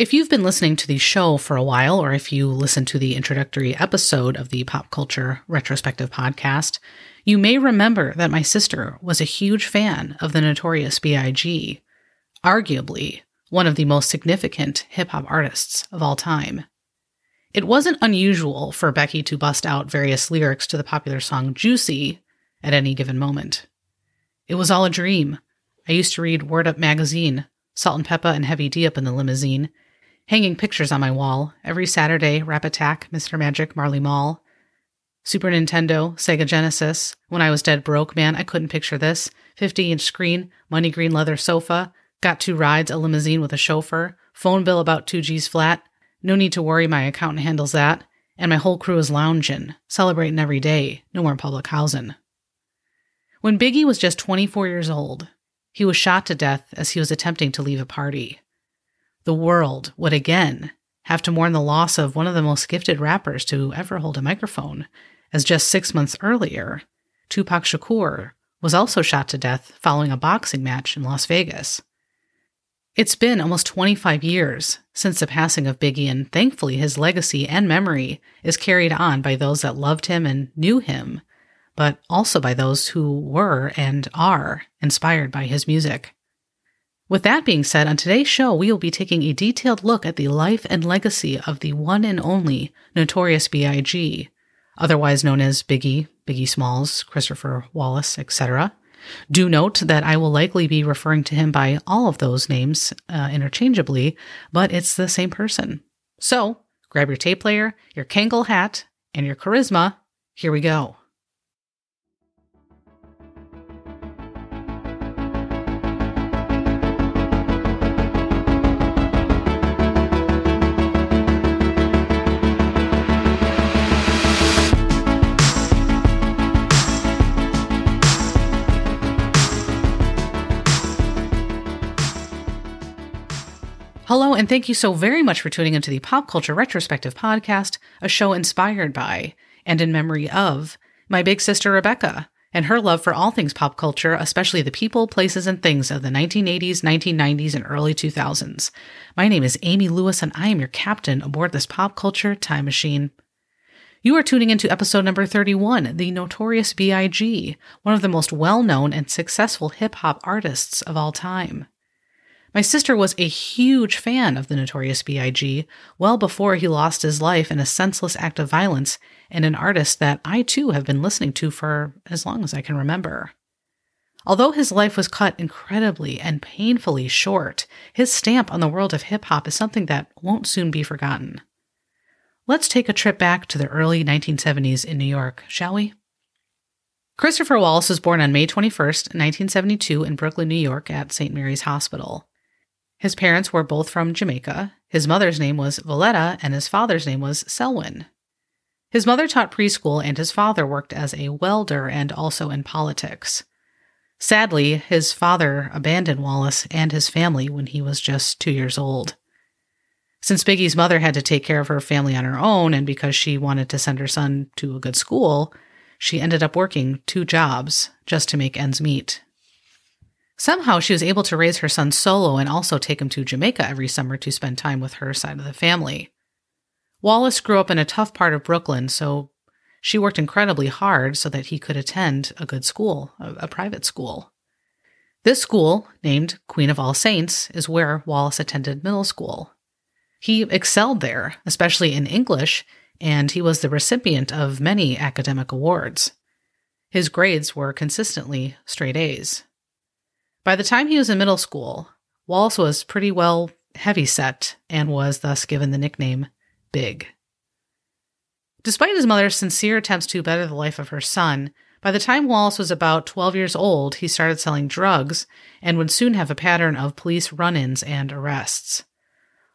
If you've been listening to the show for a while, or if you listened to the introductory episode of the Pop Culture Retrospective podcast, you may remember that my sister was a huge fan of the notorious B.I.G., arguably one of the most significant hip hop artists of all time. It wasn't unusual for Becky to bust out various lyrics to the popular song Juicy at any given moment. It was all a dream. I used to read Word Up magazine, Salt-N-Pepa and Heavy D up in the limousine, hanging pictures on my wall every Saturday Rap Attack, Mr. Magic, Marley Marl, Super Nintendo, Sega Genesis. When I was dead broke, man, I couldn't picture this. 50 inch screen, money green leather sofa, got two rides, a limousine with a chauffeur, phone bill about 2 G's flat. No need to worry, my accountant handles that. And my whole crew is lounging, celebrating every day, no more public housing. When Biggie was just 24 years old, he was shot to death as he was attempting to leave a party. The world would again have to mourn the loss of one of the most gifted rappers to ever hold a microphone, as just six months earlier, Tupac Shakur was also shot to death following a boxing match in Las Vegas. It's been almost 25 years since the passing of Biggie, and thankfully his legacy and memory is carried on by those that loved him and knew him, but also by those who were and are inspired by his music. With that being said, on today's show, we will be taking a detailed look at the life and legacy of the one and only Notorious B.I.G., otherwise known as Biggie, Biggie Smalls, Christopher Wallace, etc. Do note that I will likely be referring to him by all of those names uh, interchangeably, but it's the same person. So grab your tape player, your Kangol hat, and your charisma. Here we go. Hello, and thank you so very much for tuning into the Pop Culture Retrospective Podcast, a show inspired by and in memory of my big sister Rebecca and her love for all things pop culture, especially the people, places, and things of the 1980s, 1990s, and early 2000s. My name is Amy Lewis, and I am your captain aboard this pop culture time machine. You are tuning into episode number 31, The Notorious B.I.G., one of the most well known and successful hip hop artists of all time. My sister was a huge fan of the notorious B.I.G. well before he lost his life in a senseless act of violence, and an artist that I too have been listening to for as long as I can remember. Although his life was cut incredibly and painfully short, his stamp on the world of hip hop is something that won't soon be forgotten. Let's take a trip back to the early 1970s in New York, shall we? Christopher Wallace was born on May 21st, 1972, in Brooklyn, New York, at St. Mary's Hospital. His parents were both from Jamaica. His mother's name was Voletta, and his father's name was Selwyn. His mother taught preschool, and his father worked as a welder and also in politics. Sadly, his father abandoned Wallace and his family when he was just two years old. Since Biggie's mother had to take care of her family on her own, and because she wanted to send her son to a good school, she ended up working two jobs just to make ends meet. Somehow she was able to raise her son solo and also take him to Jamaica every summer to spend time with her side of the family. Wallace grew up in a tough part of Brooklyn, so she worked incredibly hard so that he could attend a good school, a, a private school. This school, named Queen of All Saints, is where Wallace attended middle school. He excelled there, especially in English, and he was the recipient of many academic awards. His grades were consistently straight A's. By the time he was in middle school, Wallace was pretty well heavy set and was thus given the nickname Big. Despite his mother's sincere attempts to better the life of her son, by the time Wallace was about 12 years old, he started selling drugs and would soon have a pattern of police run ins and arrests.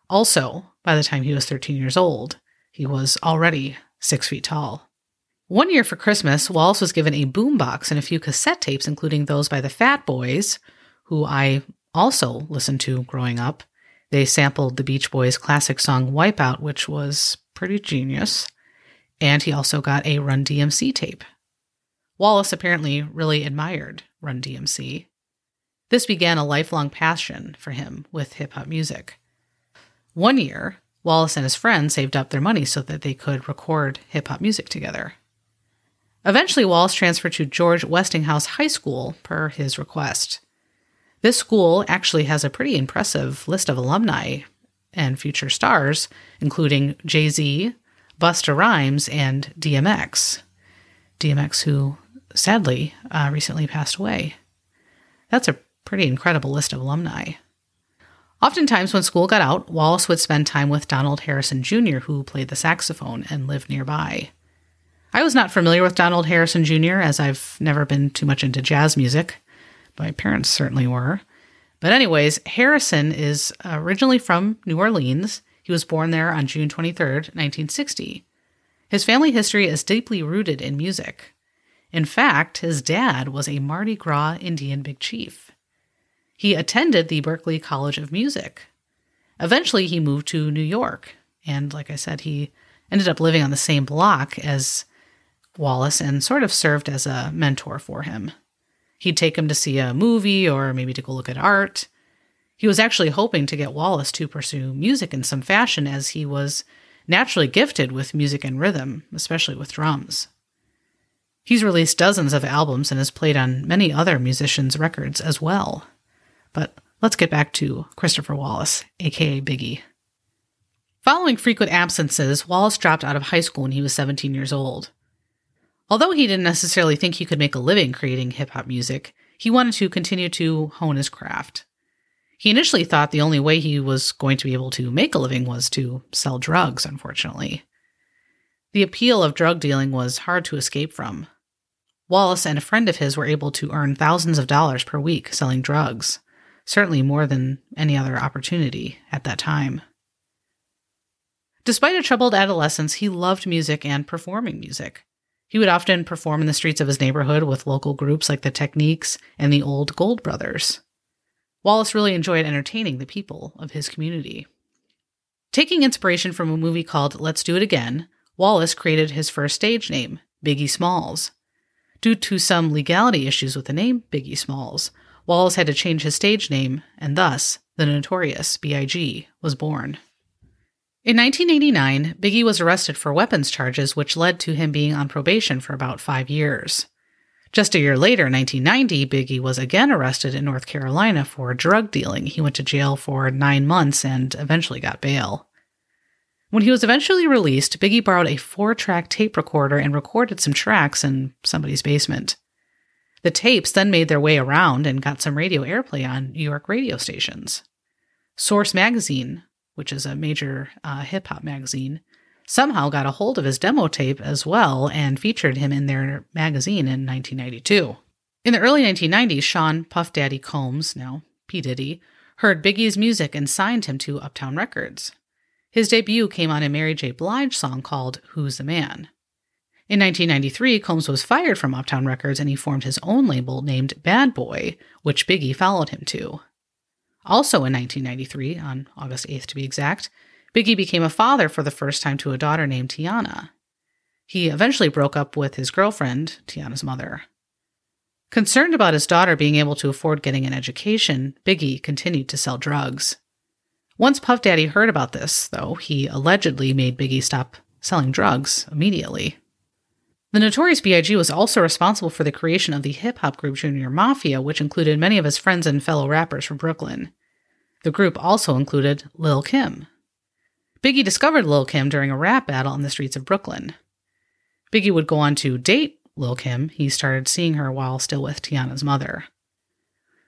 Also, by the time he was 13 years old, he was already six feet tall. One year for Christmas, Wallace was given a boombox and a few cassette tapes, including those by the Fat Boys, who I also listened to growing up. They sampled the Beach Boys' classic song Wipeout, which was pretty genius. And he also got a Run DMC tape. Wallace apparently really admired Run DMC. This began a lifelong passion for him with hip hop music. One year, Wallace and his friends saved up their money so that they could record hip hop music together. Eventually, Wallace transferred to George Westinghouse High School per his request. This school actually has a pretty impressive list of alumni and future stars, including Jay Z, Busta Rhymes, and DMX. DMX, who sadly uh, recently passed away. That's a pretty incredible list of alumni. Oftentimes, when school got out, Wallace would spend time with Donald Harrison Jr., who played the saxophone and lived nearby. I was not familiar with Donald Harrison Jr., as I've never been too much into jazz music. My parents certainly were. But, anyways, Harrison is originally from New Orleans. He was born there on June 23, 1960. His family history is deeply rooted in music. In fact, his dad was a Mardi Gras Indian big chief. He attended the Berklee College of Music. Eventually, he moved to New York, and like I said, he ended up living on the same block as Wallace and sort of served as a mentor for him. He'd take him to see a movie or maybe to go look at art. He was actually hoping to get Wallace to pursue music in some fashion as he was naturally gifted with music and rhythm, especially with drums. He's released dozens of albums and has played on many other musicians' records as well. But let's get back to Christopher Wallace, aka Biggie. Following frequent absences, Wallace dropped out of high school when he was 17 years old. Although he didn't necessarily think he could make a living creating hip hop music, he wanted to continue to hone his craft. He initially thought the only way he was going to be able to make a living was to sell drugs, unfortunately. The appeal of drug dealing was hard to escape from. Wallace and a friend of his were able to earn thousands of dollars per week selling drugs, certainly more than any other opportunity at that time. Despite a troubled adolescence, he loved music and performing music. He would often perform in the streets of his neighborhood with local groups like the Techniques and the Old Gold Brothers. Wallace really enjoyed entertaining the people of his community. Taking inspiration from a movie called Let's Do It Again, Wallace created his first stage name, Biggie Smalls. Due to some legality issues with the name Biggie Smalls, Wallace had to change his stage name, and thus, the notorious B.I.G. was born. In 1989, Biggie was arrested for weapons charges, which led to him being on probation for about five years. Just a year later, 1990, Biggie was again arrested in North Carolina for drug dealing. He went to jail for nine months and eventually got bail. When he was eventually released, Biggie borrowed a four track tape recorder and recorded some tracks in somebody's basement. The tapes then made their way around and got some radio airplay on New York radio stations. Source Magazine which is a major uh, hip hop magazine, somehow got a hold of his demo tape as well and featured him in their magazine in 1992. In the early 1990s, Sean Puff Daddy Combs, now P. Diddy, heard Biggie's music and signed him to Uptown Records. His debut came on a Mary J. Blige song called Who's the Man. In 1993, Combs was fired from Uptown Records and he formed his own label named Bad Boy, which Biggie followed him to. Also in 1993, on August 8th to be exact, Biggie became a father for the first time to a daughter named T'yanna. He eventually broke up with his girlfriend, T'yanna's mother. Concerned about his daughter being able to afford getting an education, Biggie continued to sell drugs. Once Puff Daddy heard about this, though, he allegedly made Biggie stop selling drugs immediately. The Notorious B.I.G. was also responsible for the creation of the hip hop group Junior Mafia, which included many of his friends and fellow rappers from Brooklyn. The group also included Lil Kim. Biggie discovered Lil Kim during a rap battle on the streets of Brooklyn. Biggie would go on to date Lil Kim. He started seeing her while still with T'yanna's mother.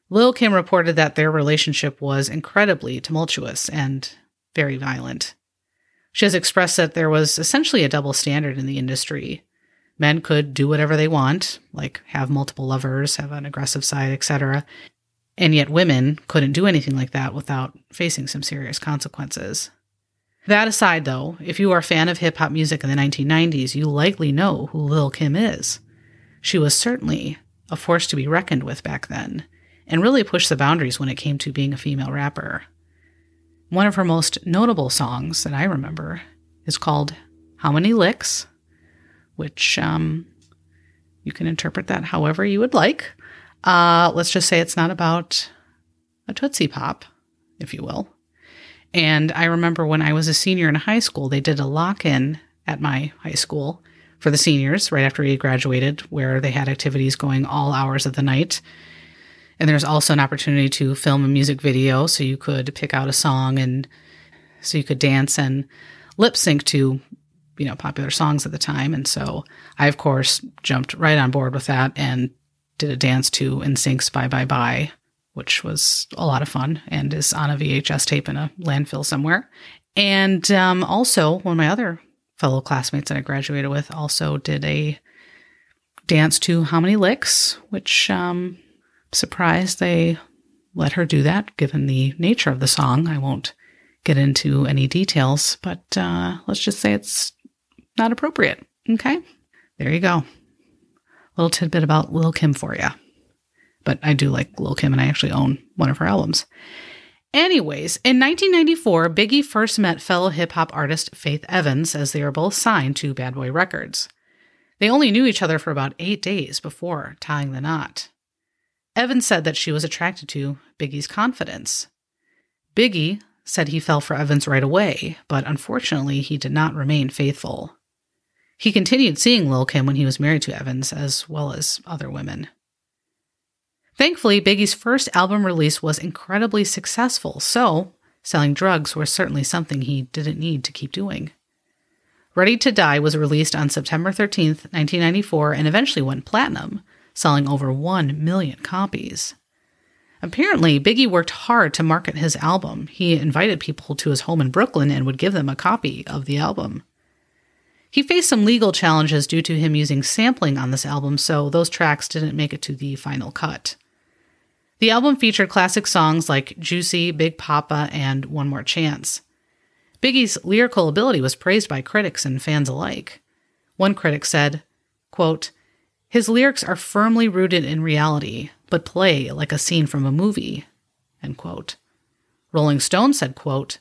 Lil Kim reported that their relationship was incredibly tumultuous and very violent. She has expressed that there was essentially a double standard in the industry men could do whatever they want, like have multiple lovers, have an aggressive side, etc. And yet women couldn't do anything like that without facing some serious consequences. That aside, though, if you are a fan of hip hop music in the 1990s, you likely know who Lil Kim is. She was certainly a force to be reckoned with back then, and really pushed the boundaries when it came to being a female rapper. One of her most notable songs that I remember is called How Many Licks which um, you can interpret that however you would like. Uh, let's just say it's not about a Tootsie Pop, if you will. And I remember when I was a senior in high school, they did a lock in at my high school for the seniors right after we graduated, where they had activities going all hours of the night. And there's also an opportunity to film a music video so you could pick out a song and so you could dance and lip sync to, you know, popular songs at the time. And so I, of course, jumped right on board with that and did a dance to NSYNC's Bye Bye Bye, which was a lot of fun and is on a VHS tape in a landfill somewhere. And um, also, one of my other fellow classmates that I graduated with also did a dance to How Many Licks, which um, surprised they let her do that given the nature of the song. I won't get into any details, but uh, let's just say it's not appropriate. Okay, there you go. Little tidbit about Lil Kim for you. But I do like Lil Kim, and I actually own one of her albums. Anyways, in 1994, Biggie first met fellow hip hop artist Faith Evans as they were both signed to Bad Boy Records. They only knew each other for about eight days before tying the knot. Evans said that she was attracted to Biggie's confidence. Biggie said he fell for Evans right away, but unfortunately, he did not remain faithful. He continued seeing Lil Kim when he was married to Evans, as well as other women. Thankfully, Biggie's first album release was incredibly successful, so selling drugs was certainly something he didn't need to keep doing. Ready to Die was released on September 13, 1994, and eventually went platinum, selling over 1 million copies. Apparently, Biggie worked hard to market his album. He invited people to his home in Brooklyn and would give them a copy of the album. He faced some legal challenges due to him using sampling on this album, so those tracks didn't make it to the final cut. The album featured classic songs like Juicy, Big Papa, and One More Chance. Biggie's lyrical ability was praised by critics and fans alike. One critic said, quote, His lyrics are firmly rooted in reality, but play like a scene from a movie. End quote. Rolling Stone said, quote,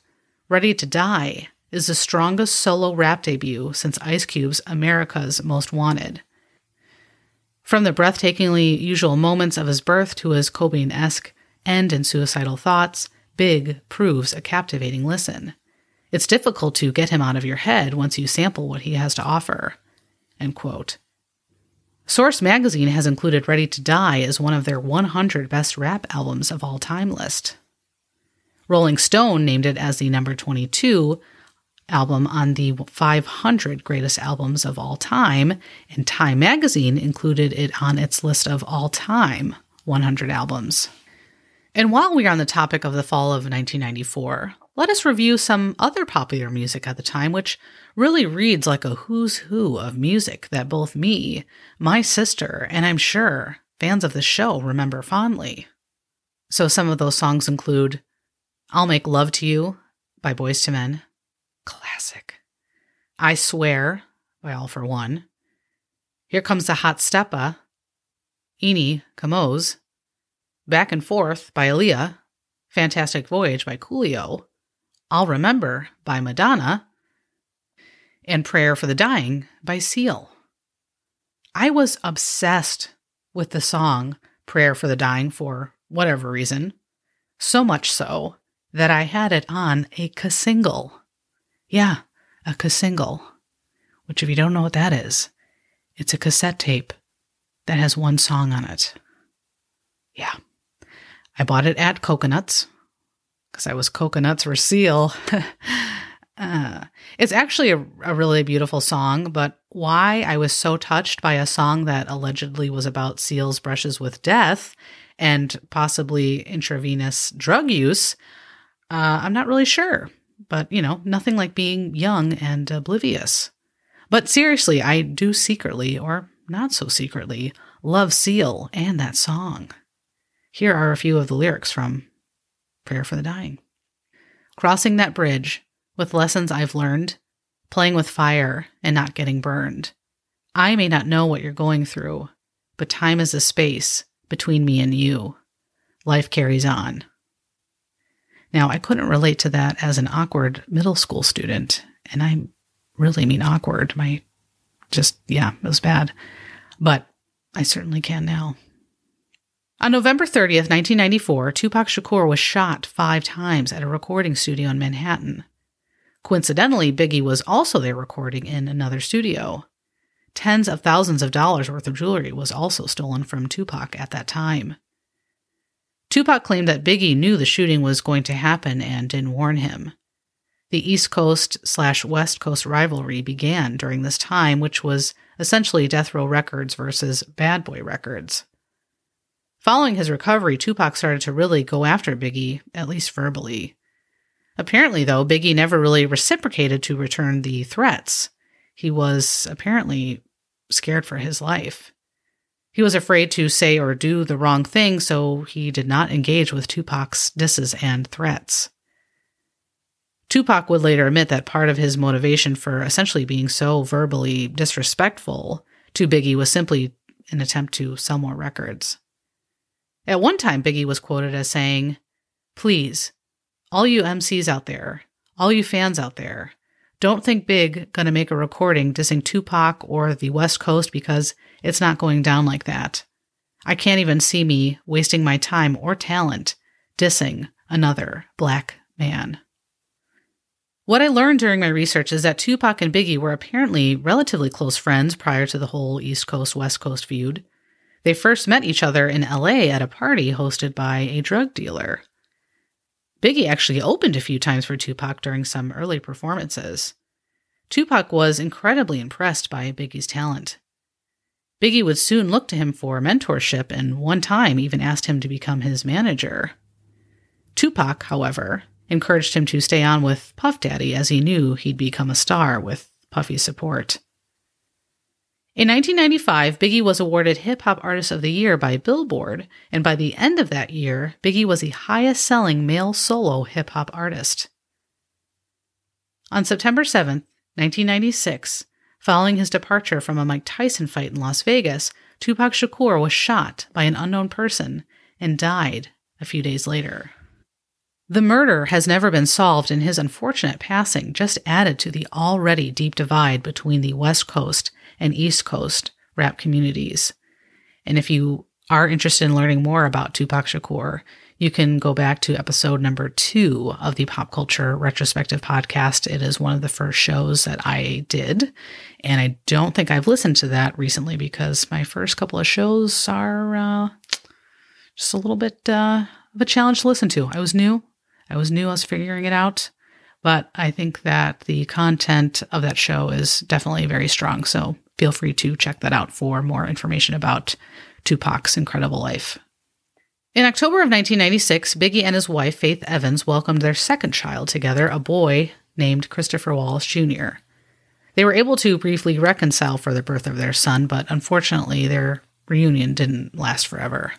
Ready to Die is the strongest solo rap debut since Ice Cube's America's Most Wanted. From the breathtakingly usual moments of his birth to his Cobain esque end in suicidal thoughts, Big proves a captivating listen. It's difficult to get him out of your head once you sample what he has to offer. End quote. Source magazine has included Ready to Die as one of their 100 best rap albums of all time list. Rolling Stone named it as the number 22 album on the 500 greatest albums of all time, and Time magazine included it on its list of all time 100 albums. And while we are on the topic of the fall of 1994, let us review some other popular music at the time, which really reads like a who's who of music that both me, my sister, and I'm sure fans of the show remember fondly. So some of those songs include I'll Make Love to You by Boyz II Men, classic. I Swear by All-4-One. Here Comes the Hot Steppa, Ini Kamoze, Back and Forth by Aaliyah, Fantastic Voyage by Coolio, I'll Remember by Madonna, and Prayer for the Dying by Seal. I was obsessed with the song Prayer for the Dying for whatever reason, so much so that I had it on a single. Yeah, a single, which if you don't know what that is, it's a cassette tape that has one song on it. Yeah. I bought it at Coconuts because I was coconuts for seal. uh, it's actually a, a really beautiful song, but why I was so touched by a song that allegedly was about Seal's brushes with death and possibly intravenous drug use, uh, I'm not really sure. But, you know, nothing like being young and oblivious. But seriously, I do secretly, or not so secretly, love Seal and that song. Here are a few of the lyrics from Prayer for the Dying. Crossing that bridge with lessons I've learned, playing with fire and not getting burned. I may not know what you're going through, but time is a space between me and you. Life carries on. Now, I couldn't relate to that as an awkward middle school student, and I really mean awkward. My just, yeah, it was bad. But I certainly can now. On November 30th, 1994, Tupac Shakur was shot five times at a recording studio in Manhattan. Coincidentally, Biggie was also there recording in another studio. Tens of thousands of dollars worth of jewelry was also stolen from Tupac at that time. Tupac claimed that Biggie knew the shooting was going to happen and didn't warn him. The East Coast slash West Coast rivalry began during this time, which was essentially Death Row Records versus Bad Boy Records. Following his recovery, Tupac started to really go after Biggie, at least verbally. Apparently, though, Biggie never really reciprocated to return the threats. He was apparently scared for his life. He was afraid to say or do the wrong thing, so he did not engage with Tupac's disses and threats. Tupac would later admit that part of his motivation for essentially being so verbally disrespectful to Biggie was simply an attempt to sell more records. At one time, Biggie was quoted as saying, Please, all you MCs out there, all you fans out there, don't think Big gonna make a recording dissing Tupac or the West Coast because it's not going down like that. I can't even see me wasting my time or talent dissing another black man. What I learned during my research is that Tupac and Biggie were apparently relatively close friends prior to the whole East Coast West Coast feud. They first met each other in LA at a party hosted by a drug dealer. Biggie actually opened a few times for Tupac during some early performances. Tupac was incredibly impressed by Biggie's talent. Biggie would soon look to him for mentorship and one time even asked him to become his manager. Tupac, however, encouraged him to stay on with Puff Daddy as he knew he'd become a star with Puffy's support. In 1995, Biggie was awarded Hip Hop Artist of the Year by Billboard, and by the end of that year, Biggie was the highest selling male solo hip hop artist. On September 7, 1996, following his departure from a Mike Tyson fight in Las Vegas, Tupac Shakur was shot by an unknown person and died a few days later. The murder has never been solved, and his unfortunate passing just added to the already deep divide between the West Coast and East Coast rap communities. And if you are interested in learning more about Tupac Shakur, you can go back to episode number two of the Pop Culture Retrospective podcast. It is one of the first shows that I did. And I don't think I've listened to that recently because my first couple of shows are uh, just a little bit uh, of a challenge to listen to. I was new. I was new. I was figuring it out. But I think that the content of that show is definitely very strong. So feel free to check that out for more information about Tupac's incredible life. In October of 1996, Biggie and his wife, Faith Evans, welcomed their second child together, a boy named Christopher Wallace Jr. They were able to briefly reconcile for the birth of their son, but unfortunately, their reunion didn't last forever.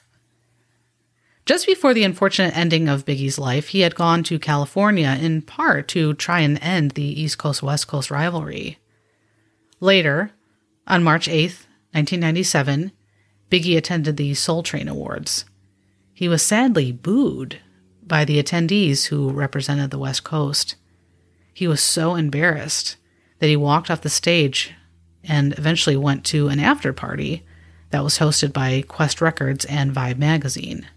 Just before the unfortunate ending of Biggie's life, he had gone to California in part to try and end the East Coast West Coast rivalry. Later, on March 8, 1997, Biggie attended the Soul Train Awards. He was sadly booed by the attendees who represented the West Coast. He was so embarrassed that he walked off the stage and eventually went to an after party that was hosted by Qwest Records and Vibe magazine.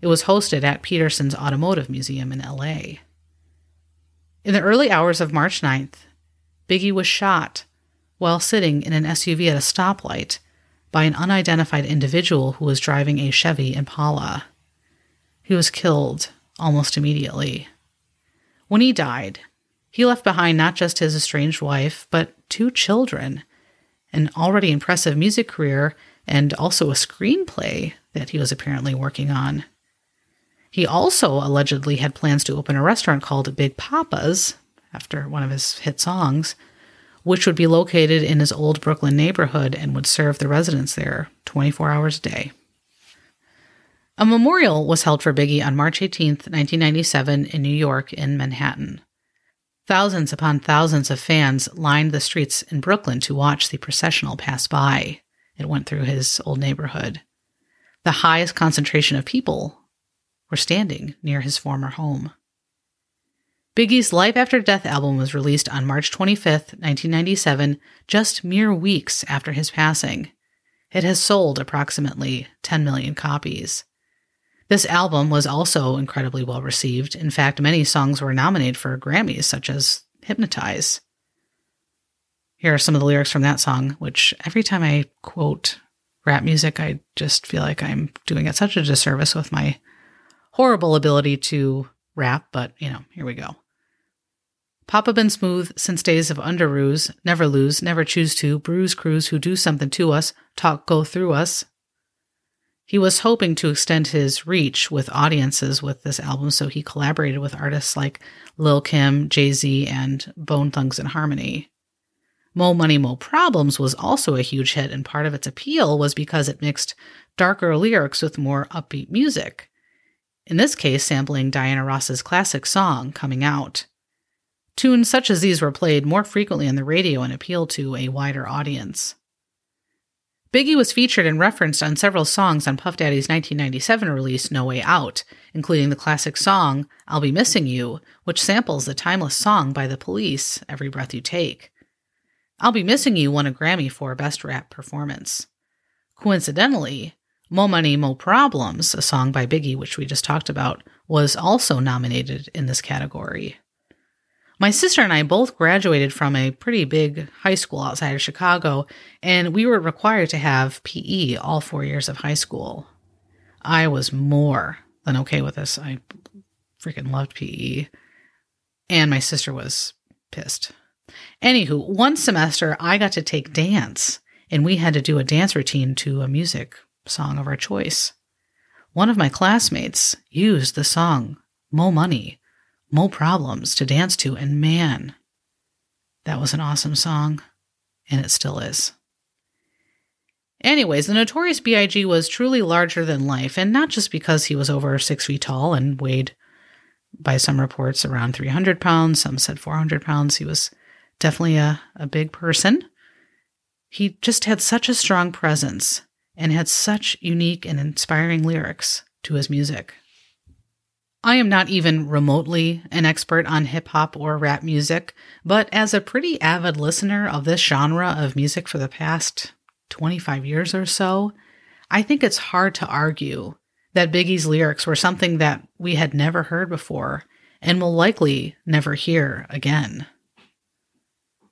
It was hosted at Petersen's Automotive Museum in LA. In the early hours of March 9th, Biggie was shot while sitting in an SUV at a stoplight by an unidentified individual who was driving a Chevy Impala. He was killed almost immediately. When he died, he left behind not just his estranged wife, but two children, an already impressive music career, and also a screenplay that he was apparently working on. He also allegedly had plans to open a restaurant called Big Papa's, after one of his hit songs, which would be located in his old Brooklyn neighborhood and would serve the residents there 24 hours a day. A memorial was held for Biggie on March 18, 1997, in New York, in Manhattan. Thousands upon thousands of fans lined the streets in Brooklyn to watch the processional pass by. It went through his old neighborhood. The highest concentration of people were standing near his former home. Biggie's Life After Death album was released on March 25, 1997, just mere weeks after his passing. it has sold approximately 10 million copies. This album was also incredibly well received. In fact, many songs were nominated for Grammys, such as Hypnotize. Here are some of the lyrics from that song, which every time I quote rap music, I just feel like I'm doing it such a disservice with my horrible ability to rap, but you know, here we go. Papa been smooth since days of underoos, never lose, never choose to, bruise crews who do something to us, talk go through us. He was hoping to extend his reach with audiences with this album, so he collaborated with artists like Lil Kim, Jay Z, and Bone Thugs-n-Harmony. Mo Money Mo Problems was also a huge hit, and part of its appeal was because it mixed darker lyrics with more upbeat music. In this case, sampling Diana Ross's classic song, Coming Out. Tunes such as these were played more frequently on the radio and appealed to a wider audience. Biggie was featured and referenced on several songs on Puff Daddy's 1997 release No Way Out, including the classic song I'll Be Missing You, which samples the timeless song by the police, Every Breath You Take. I'll Be Missing You won a Grammy for Best Rap Performance. Coincidentally, Mo Money Mo Problems, a song by Biggie, which we just talked about, was also nominated in this category. My sister and I both graduated from a pretty big high school outside of Chicago, and we were required to have PE all four years of high school. I was more than okay with this. I freaking loved PE. And my sister was pissed. Anywho, one semester I got to take dance, and we had to do a dance routine to a music song of our choice. One of my classmates used the song Mo Money Mo Problems to dance to, and man, that was an awesome song, and it still is. Anyways, the Notorious B.I.G. was truly larger than life, and not just because he was over six feet tall and weighed, by some reports, around 300 pounds, some said 400 pounds. He was definitely a, a big person. He just had such a strong presence and had such unique and inspiring lyrics to his music. I am not even remotely an expert on hip hop or rap music, but as a pretty avid listener of this genre of music for the past 25 years or so, I think it's hard to argue that Biggie's lyrics were something that we had never heard before and will likely never hear again.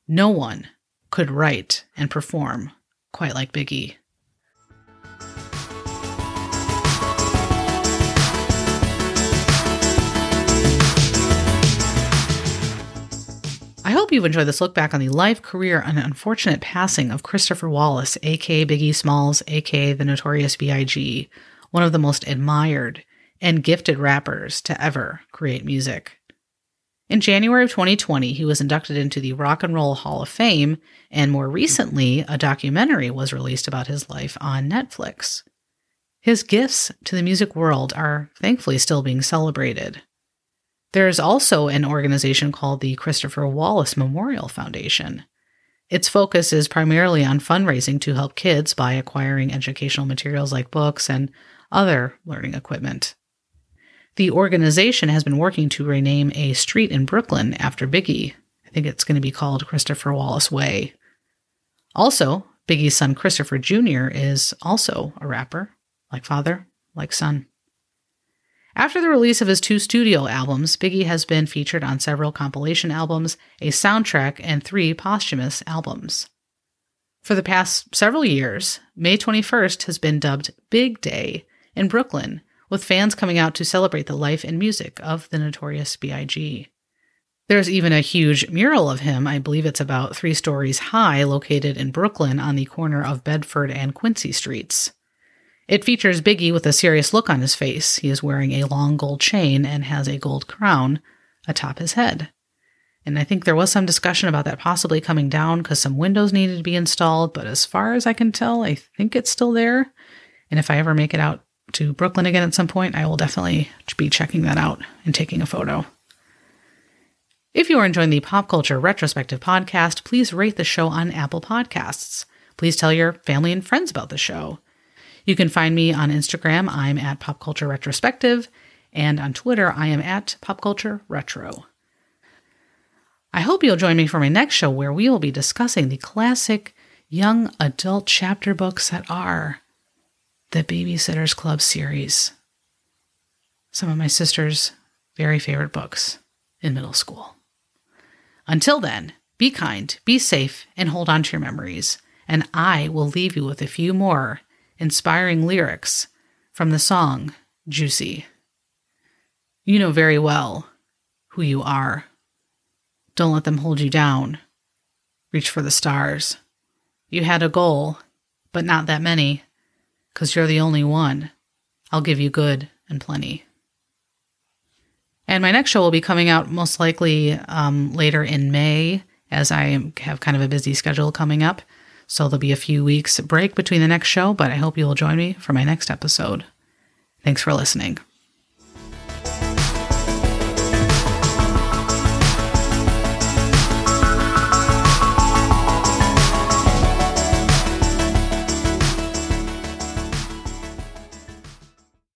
No one could write and perform quite like Biggie. Hope you've enjoyed this look back on the life, career, and unfortunate passing of Christopher Wallace, aka Biggie Smalls, aka the Notorious B.I.G., one of the most admired and gifted rappers to ever create music. In January of 2020, he was inducted into the Rock and Roll Hall of Fame, and more recently, a documentary was released about his life on Netflix. His gifts to the music world are thankfully still being celebrated. There is also an organization called the Christopher Wallace Memorial Foundation. Its focus is primarily on fundraising to help kids by acquiring educational materials like books and other learning equipment. The organization has been working to rename a street in Brooklyn after Biggie. I think it's going to be called Christopher Wallace Way. Also, Biggie's son Christopher Jr. is also a rapper, like father, like son. After the release of his two studio albums, Biggie has been featured on several compilation albums, a soundtrack, and three posthumous albums. For the past several years, May 21st has been dubbed Big Day in Brooklyn, with fans coming out to celebrate the life and music of the notorious B.I.G. There's even a huge mural of him, I believe it's about three stories high, located in Brooklyn on the corner of Bedford and Quincy Streets. It features Biggie with a serious look on his face. He is wearing a long gold chain and has a gold crown atop his head. And I think there was some discussion about that possibly coming down because some windows needed to be installed, but as far as I can tell, I think it's still there. And if I ever make it out to Brooklyn again at some point, I will definitely be checking that out and taking a photo. If you are enjoying the Pop Culture Retrospective podcast, please rate the show on Apple Podcasts. Please tell your family and friends about the show. You can find me on Instagram. I'm at Pop Culture Retrospective. And on Twitter, I am at Pop Culture Retro. I hope you'll join me for my next show where we will be discussing the classic young adult chapter books that are the Babysitters Club series. Some of my sister's very favorite books in middle school. Until then, be kind, be safe, and hold on to your memories. And I will leave you with a few more inspiring lyrics from the song Juicy. You know very well who you are. Don't let them hold you down. Reach for the stars. You had a goal, but not that many, because you're the only one. I'll give you good and plenty. And my next show will be coming out most likely um, later in May, as I have kind of a busy schedule coming up. So there'll be a few weeks break between the next show, but I hope you'll join me for my next episode. Thanks for listening.